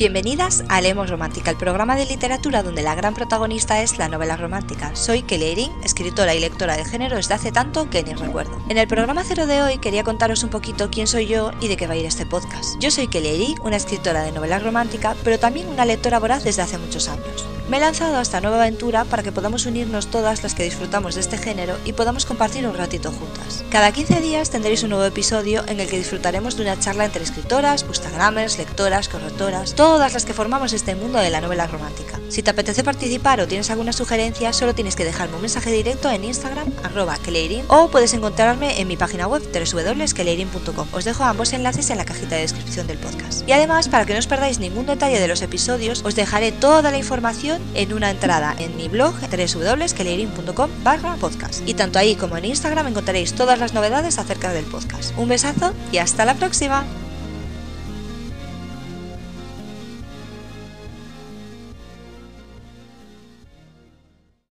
Bienvenidas a Leemos Romántica, el programa de literatura donde la gran protagonista es la novela romántica. Soy Kelly escritora y lectora de género desde hace tanto que ni recuerdo. En el programa cero de hoy quería contaros un poquito quién soy yo y de qué va a ir este podcast. Yo soy Kelly una escritora de novela romántica, pero también una lectora voraz desde hace muchos años. Me he lanzado a esta nueva aventura para que podamos unirnos todas las que disfrutamos de este género y podamos compartir un ratito juntas. Cada 15 días tendréis un nuevo episodio en el que disfrutaremos de una charla entre escritoras, bookstagramers, lectoras, correctoras, todas las que formamos este mundo de la novela romántica. Si te apetece participar o tienes alguna sugerencia, solo tienes que dejarme un mensaje directo en Instagram, arroba keleirin, o puedes encontrarme en mi página web www.keleirin.com. Os dejo ambos enlaces en la cajita de descripción del podcast. Y además, para que no os perdáis ningún detalle de los episodios, os dejaré toda la en una entrada en mi blog www.keleirin.com barra podcast. Y tanto ahí como en Instagram encontraréis todas las novedades acerca del podcast. Un besazo y hasta la próxima.